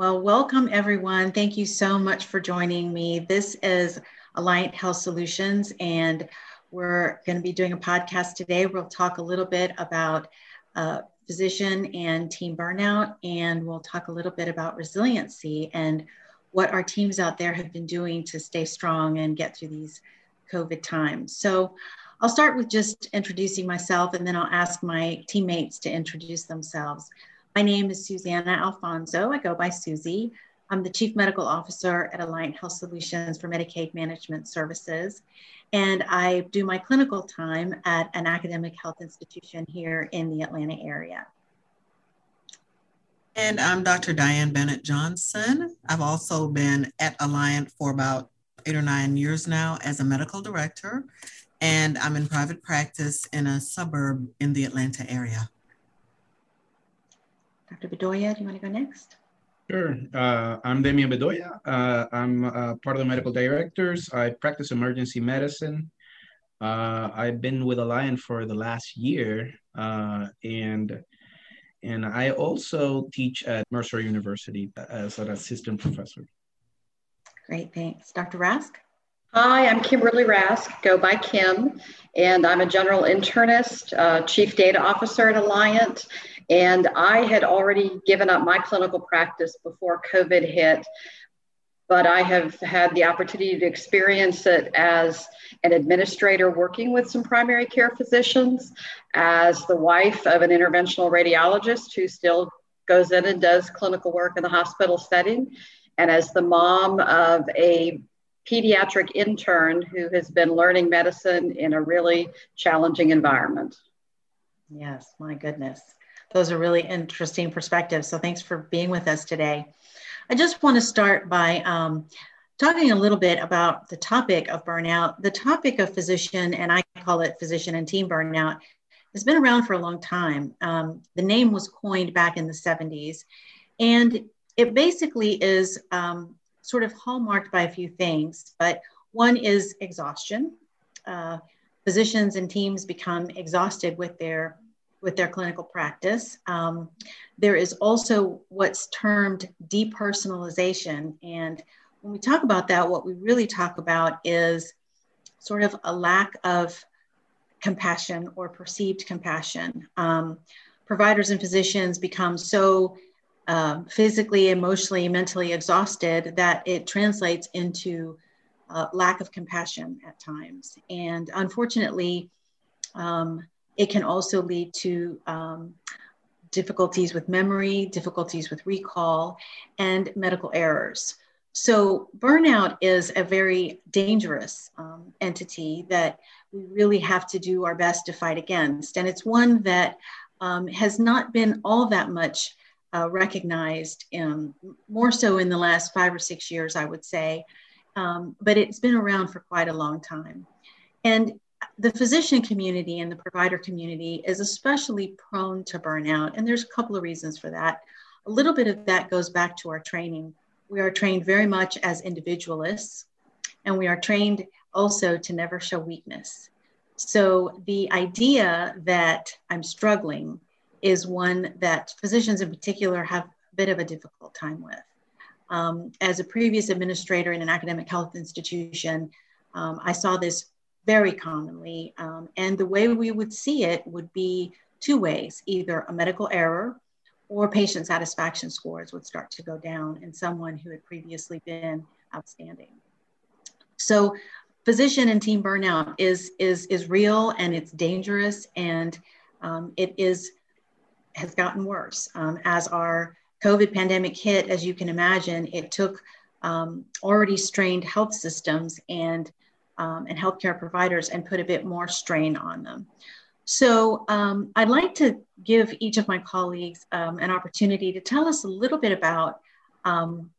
Well, welcome everyone. Thank you so much for joining me. This is Alliant Health Solutions, and we're going to be doing a podcast today. We'll talk a little bit about uh, physician and team burnout, and we'll talk a little bit about resiliency and what our teams out there have been doing to stay strong and get through these COVID times. So, I'll start with just introducing myself, and then I'll ask my teammates to introduce themselves. My name is Susana Alfonso. I go by Susie. I'm the Chief Medical Officer at Alliant Health Solutions for Medicaid Management Services. And I do my clinical time at an academic health institution here in the Atlanta area. And I'm Dr. Dianne Bennett Johnson. I've also been at Alliant for about eight or nine years now as a medical director, and I'm in private practice in a suburb in the Atlanta area. Dr. Bedoya, do you want to go next? Sure. Uh, I'm Demian Bedoya. Uh, I'm uh, part of the medical directors. I practice emergency medicine. Uh, I've been with Alliant for the last year, uh, and and I also teach at Mercer University as an assistant professor. Great, thanks. Dr. Rask? Hi, I'm Kimberly Rask, go by Kim, and I'm a general internist, uh, chief data officer at Alliant, and I had already given up my clinical practice before COVID hit, but I have had the opportunity to experience it as an administrator working with some primary care physicians, as the wife of an interventional radiologist who still goes in and does clinical work in the hospital setting, and as the mom of a pediatric intern who has been learning medicine in a really challenging environment. Yes, my goodness those are really interesting perspectives. So thanks for being with us today. I just want to start by um, talking a little bit about the topic of burnout. The topic of physician, and I call it physician and team burnout, has been around for a long time. Um, the name was coined back in the 70s, and it basically is um, sort of hallmarked by a few things, but one is exhaustion. Uh, physicians and teams become exhausted with their with their clinical practice. Um, there is also what's termed depersonalization. And when we talk about that, what we really talk about is sort of a lack of compassion or perceived compassion. Um, providers and physicians become so um, physically, emotionally, mentally exhausted that it translates into uh, lack of compassion at times. And unfortunately, um, it can also lead to um, difficulties with memory, difficulties with recall, and medical errors. So, burnout is a very dangerous um, entity that we really have to do our best to fight against. And it's one that um, has not been all that much uh, recognized, in, more so in the last five or six years, I would say. Um, but it's been around for quite a long time. And the physician community and the provider community is especially prone to burnout. And there's a couple of reasons for that. A little bit of that goes back to our training. We are trained very much as individualists, and we are trained also to never show weakness. So the idea that I'm struggling is one that physicians in particular have a bit of a difficult time with. Um, as a previous administrator in an academic health institution, um, I saw this very commonly. Um, and the way we would see it would be two ways either a medical error or patient satisfaction scores would start to go down in someone who had previously been outstanding. So, physician and team burnout is, is, is real and it's dangerous and um, it is has gotten worse um, as our COVID pandemic hit. As you can imagine, it took um, already strained health systems and um, and healthcare providers and put a bit more strain on them. So um, I'd like to give each of my colleagues um, an opportunity to tell us a little bit about um,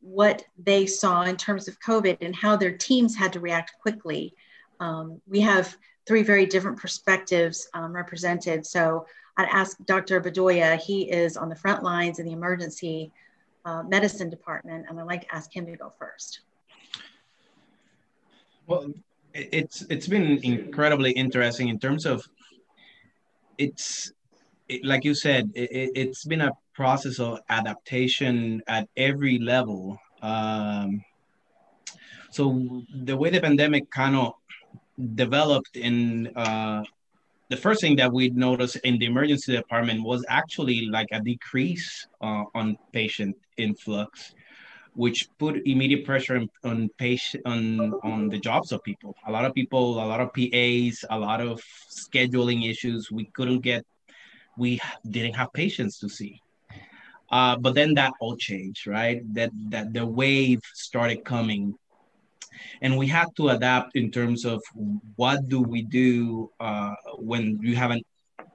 what they saw in terms of COVID and how their teams had to react quickly. Um, we have three very different perspectives um, represented. So I'd ask Dr. Bedoya. He is on the front lines in the emergency uh, medicine department, and I'd like to ask him to go first. Well, it's it's been incredibly interesting in terms of it's it, like you said, it, has been a process of adaptation at every level. Um, so the way the pandemic kind of developed in uh, the first thing that we noticed in the emergency department was actually like a decrease uh, on patient influx which put immediate pressure on, on patient on on the jobs of people. A lot of people a lot of pas a lot of scheduling issues we couldn't get we didn't have patients to see. Uh, but then that all changed right? That that the wave started coming and we had to adapt in terms of what do we do uh, when you have an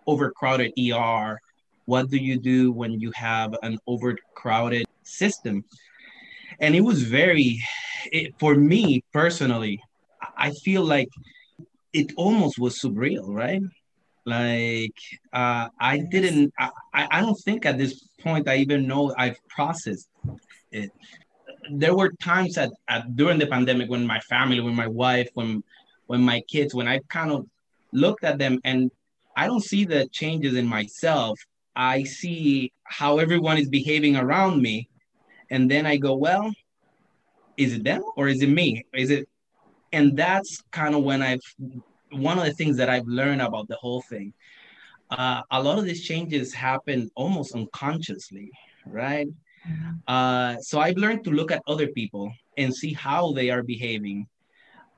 overcrowded ER. What do you do when you have an overcrowded system? And it was very, it, for me personally, I feel like it almost was surreal, right? Like uh, I didn't, I, I don't think at this point I even know I've processed it there were times at, at during the pandemic when my family, when my wife, when when my kids, when I kind of looked at them and I don't see the changes in myself. I see how everyone is behaving around me. And then I go, well, is it them or is it me? Is it and that's kind of when I've one of the things that I've learned about the whole thing. Uh, a lot of these changes happen almost unconsciously, right? Uh, so I've learned to look at other people and see how they are behaving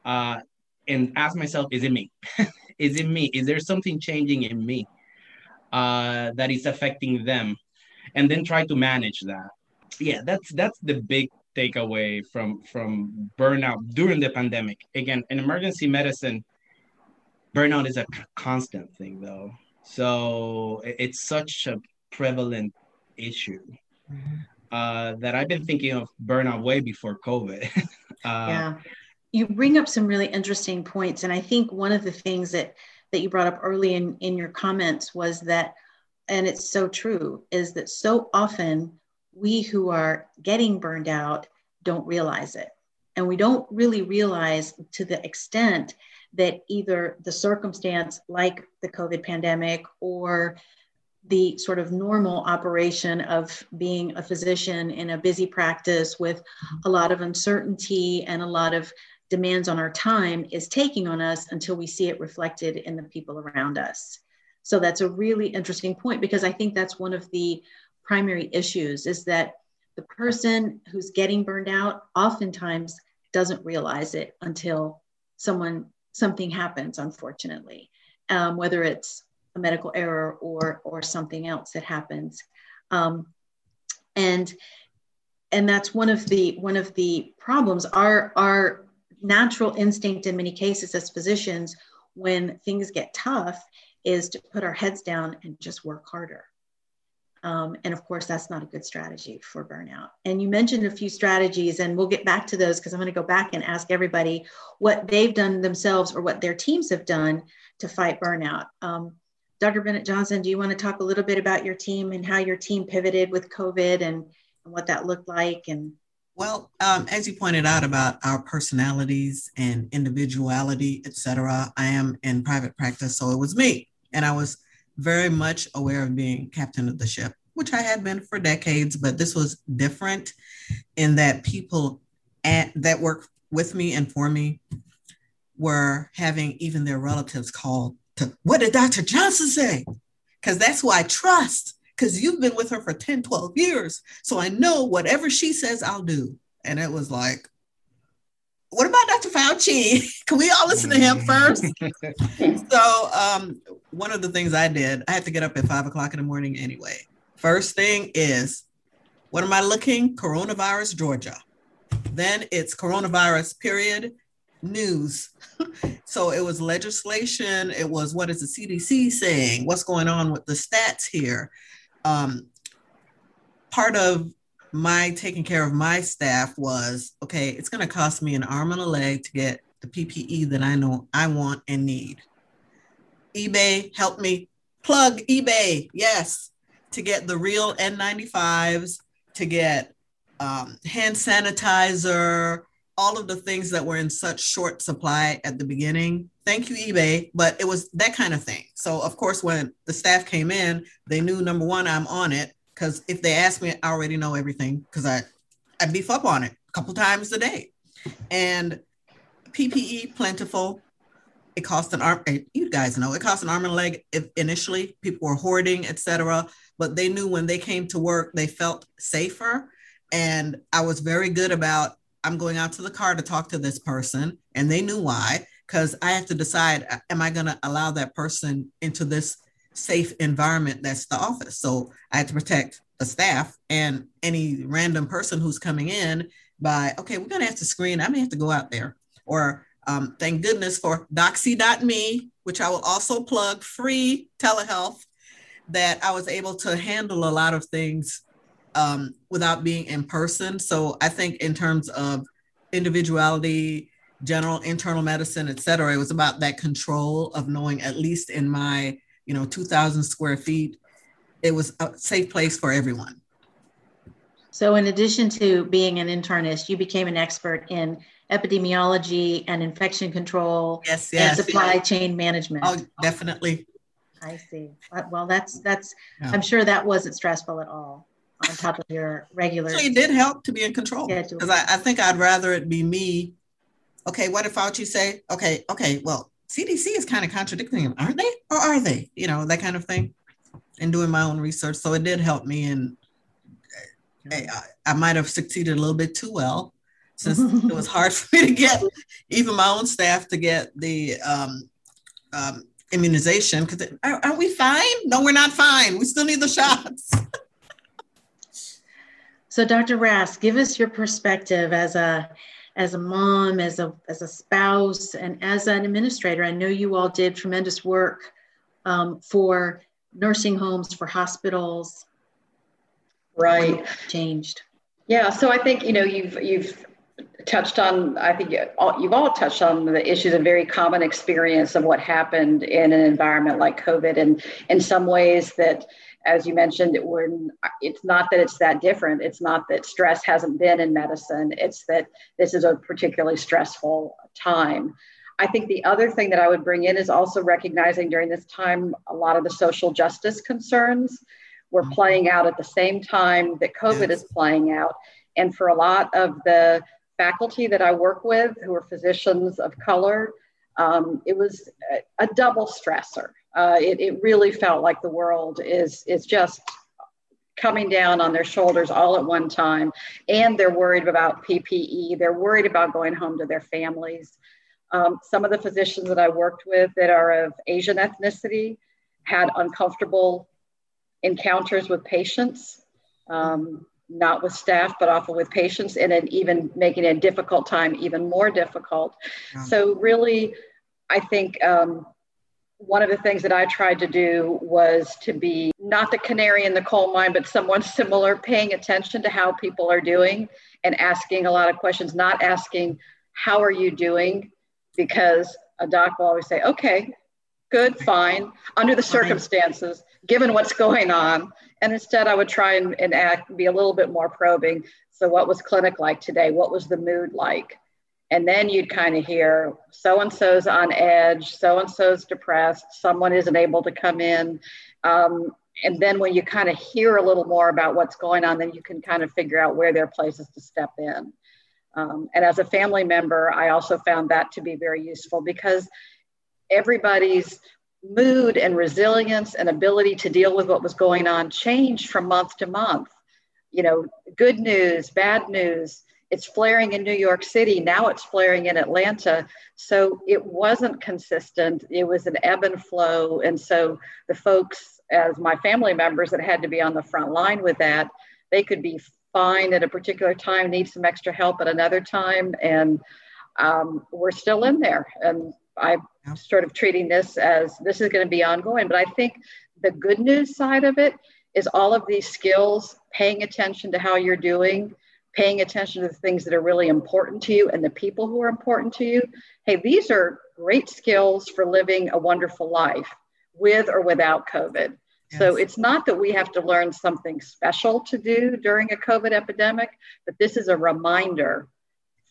uh, and ask myself, is it me? is it me? Is there something changing in me uh, that is affecting them? And then try to manage that. Yeah, that's that's the big takeaway from from burnout during the pandemic. Again, in emergency medicine, burnout is a constant thing though. So it's such a prevalent issue. Mm-hmm uh, that I've been thinking of burnout way before COVID. uh, yeah, you bring up some really interesting points, and I think one of the things that that you brought up early in in your comments was that, and it's so true, is that so often we who are getting burned out don't realize it, and we don't really realize to the extent that either the circumstance like the COVID pandemic or the sort of normal operation of being a physician in a busy practice with a lot of uncertainty and a lot of demands on our time is taking on us until we see it reflected in the people around us. So that's a really interesting point because I think that's one of the primary issues is that the person who's getting burned out oftentimes doesn't realize it until someone something happens unfortunately um, whether it's a medical error or or something else that happens. Um, and and that's one of the one of the problems. Our our natural instinct in many cases as physicians when things get tough is to put our heads down and just work harder. Um, and of course that's not a good strategy for burnout. And you mentioned a few strategies and we'll get back to those because i'm going to go back and ask everybody what they've done themselves or what their teams have done to fight burnout. Um, Dr. Bennett Johnson, do you want to talk a little bit about your team and how your team pivoted with COVID and, and what that looked like? And well, um, as you pointed out about our personalities and individuality, et cetera, I am in private practice, so it was me, and I was very much aware of being captain of the ship, which I had been for decades, but this was different in that people at, that work with me and for me were having even their relatives call to what did Dr. Johnson say? Because that's who I trust, because you've been with her for 10, 12 years. So I know whatever she says, I'll do. And it was like, what about Dr. Fauci? Can we all listen to him first? so um, one of the things I did, I had to get up at five o'clock in the morning anyway. First thing is, what am I looking? Coronavirus, Georgia. Then it's coronavirus, period news. so it was legislation. It was what is the CDC saying? What's going on with the stats here? Um, part of my taking care of my staff was okay, it's going to cost me an arm and a leg to get the PPE that I know I want and need. eBay helped me plug eBay, yes, to get the real N95s, to get um, hand sanitizer, all of the things that were in such short supply at the beginning. Thank you, eBay, but it was that kind of thing. So, of course, when the staff came in, they knew number one, I'm on it because if they ask me, I already know everything because I, I beef up on it a couple times a day. And PPE plentiful. It cost an arm. You guys know it cost an arm and a leg initially. People were hoarding, etc. But they knew when they came to work, they felt safer. And I was very good about I'm going out to the car to talk to this person, and they knew why because I have to decide am I going to allow that person into this safe environment that's the office. So I had to protect the staff and any random person who's coming in by, okay, we're going to have to screen. I may have to go out there. Or um, thank goodness for doxy.me, which I will also plug free telehealth, that I was able to handle a lot of things um, without being in person. So I think in terms of individuality, general internal medicine, et cetera, it was about that control of knowing at least in my you know, 2,000 square feet. It was a safe place for everyone. So, in addition to being an internist, you became an expert in epidemiology and infection control yes, yes, and supply yes. chain management. Oh, definitely. I see. Uh, well, that's that's. Yeah. I'm sure that wasn't stressful at all. On top of your regular. Actually, it did help to be in control because I, I think I'd rather it be me. Okay, what did Fauci say? Okay, okay, well, CDC is kind of contradicting them, aren't they? Or are they? You know, that kind of thing. And doing my own research. So it did help me. And I, I might have succeeded a little bit too well since it was hard for me to get even my own staff to get the um, um, immunization. Because are, are we fine? No, we're not fine. We still need the shots. So, Dr. Rask, give us your perspective as a as a mom, as a as a spouse, and as an administrator. I know you all did tremendous work um, for nursing homes, for hospitals. Right. Changed. Yeah. So I think you know you've you've touched on i think you've all touched on the issues of very common experience of what happened in an environment like covid and in some ways that as you mentioned, when it's not that it's that different. It's not that stress hasn't been in medicine. It's that this is a particularly stressful time. I think the other thing that I would bring in is also recognizing during this time a lot of the social justice concerns were mm-hmm. playing out at the same time that COVID yes. is playing out. And for a lot of the faculty that I work with who are physicians of color, um, it was a, double stressor. Uh, it, it really felt like the world is is just coming down on their shoulders all at one time. And they're worried about ppe they're worried about going home to their families. Um, some of the physicians that i worked with that are of asian ethnicity had uncomfortable encounters with patients. Um, not with staff but often with patients and then even making a difficult time even more difficult yeah. so really i think um, one of the things that I tried to do was to be not the canary in the coal mine, but someone similar, paying attention to how people are doing and asking a lot of questions, not asking, How are you doing? Because a doc will always say, Okay, good, fine, under the circumstances, given what's going on. And instead, I would try and, and act, be a little bit more probing. So, what was clinic like today? What was the mood like? And then you'd kind of hear so and so's on edge, so and so's depressed, someone isn't able to come in. Um, and then when you kind of hear a little more about what's going on, then you can kind of figure out where there are places to step in. Um, and as a family member, I also found that to be very useful because everybody's mood and resilience and ability to deal with what was going on changed from month to month. You know, good news, bad news, it's flaring in New York City. Now it's flaring in Atlanta. So it wasn't consistent. It was an ebb and flow. And so the folks, as my family members that had to be on the front line with that, they could be fine at a particular time, need some extra help at another time. And um, we're still in there. And I'm sort of treating this as this is going to be ongoing. But I think the good news side of it is all of these skills, paying attention to how you're doing paying attention to the things that are really important to you and the people who are important to you. Hey, these are great skills for living a wonderful life. with or without COVID. Yes. So it's not that we have to learn something special to do during a COVID epidemic, but this is a reminder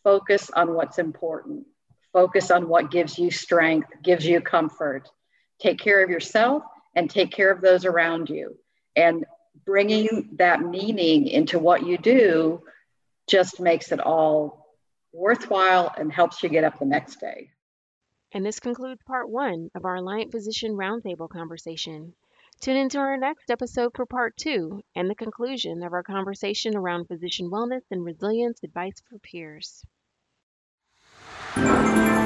focus on what's important, focus on what gives you strength, gives you comfort. Take care of yourself and take care of those around you. And bringing that meaning into what you do just makes it all worthwhile and helps you get up the next day. And this concludes part one of our Alliant Physician Roundtable conversation. Tune into our next episode for part two and the conclusion of our conversation around physician wellness and resilience advice for peers. Música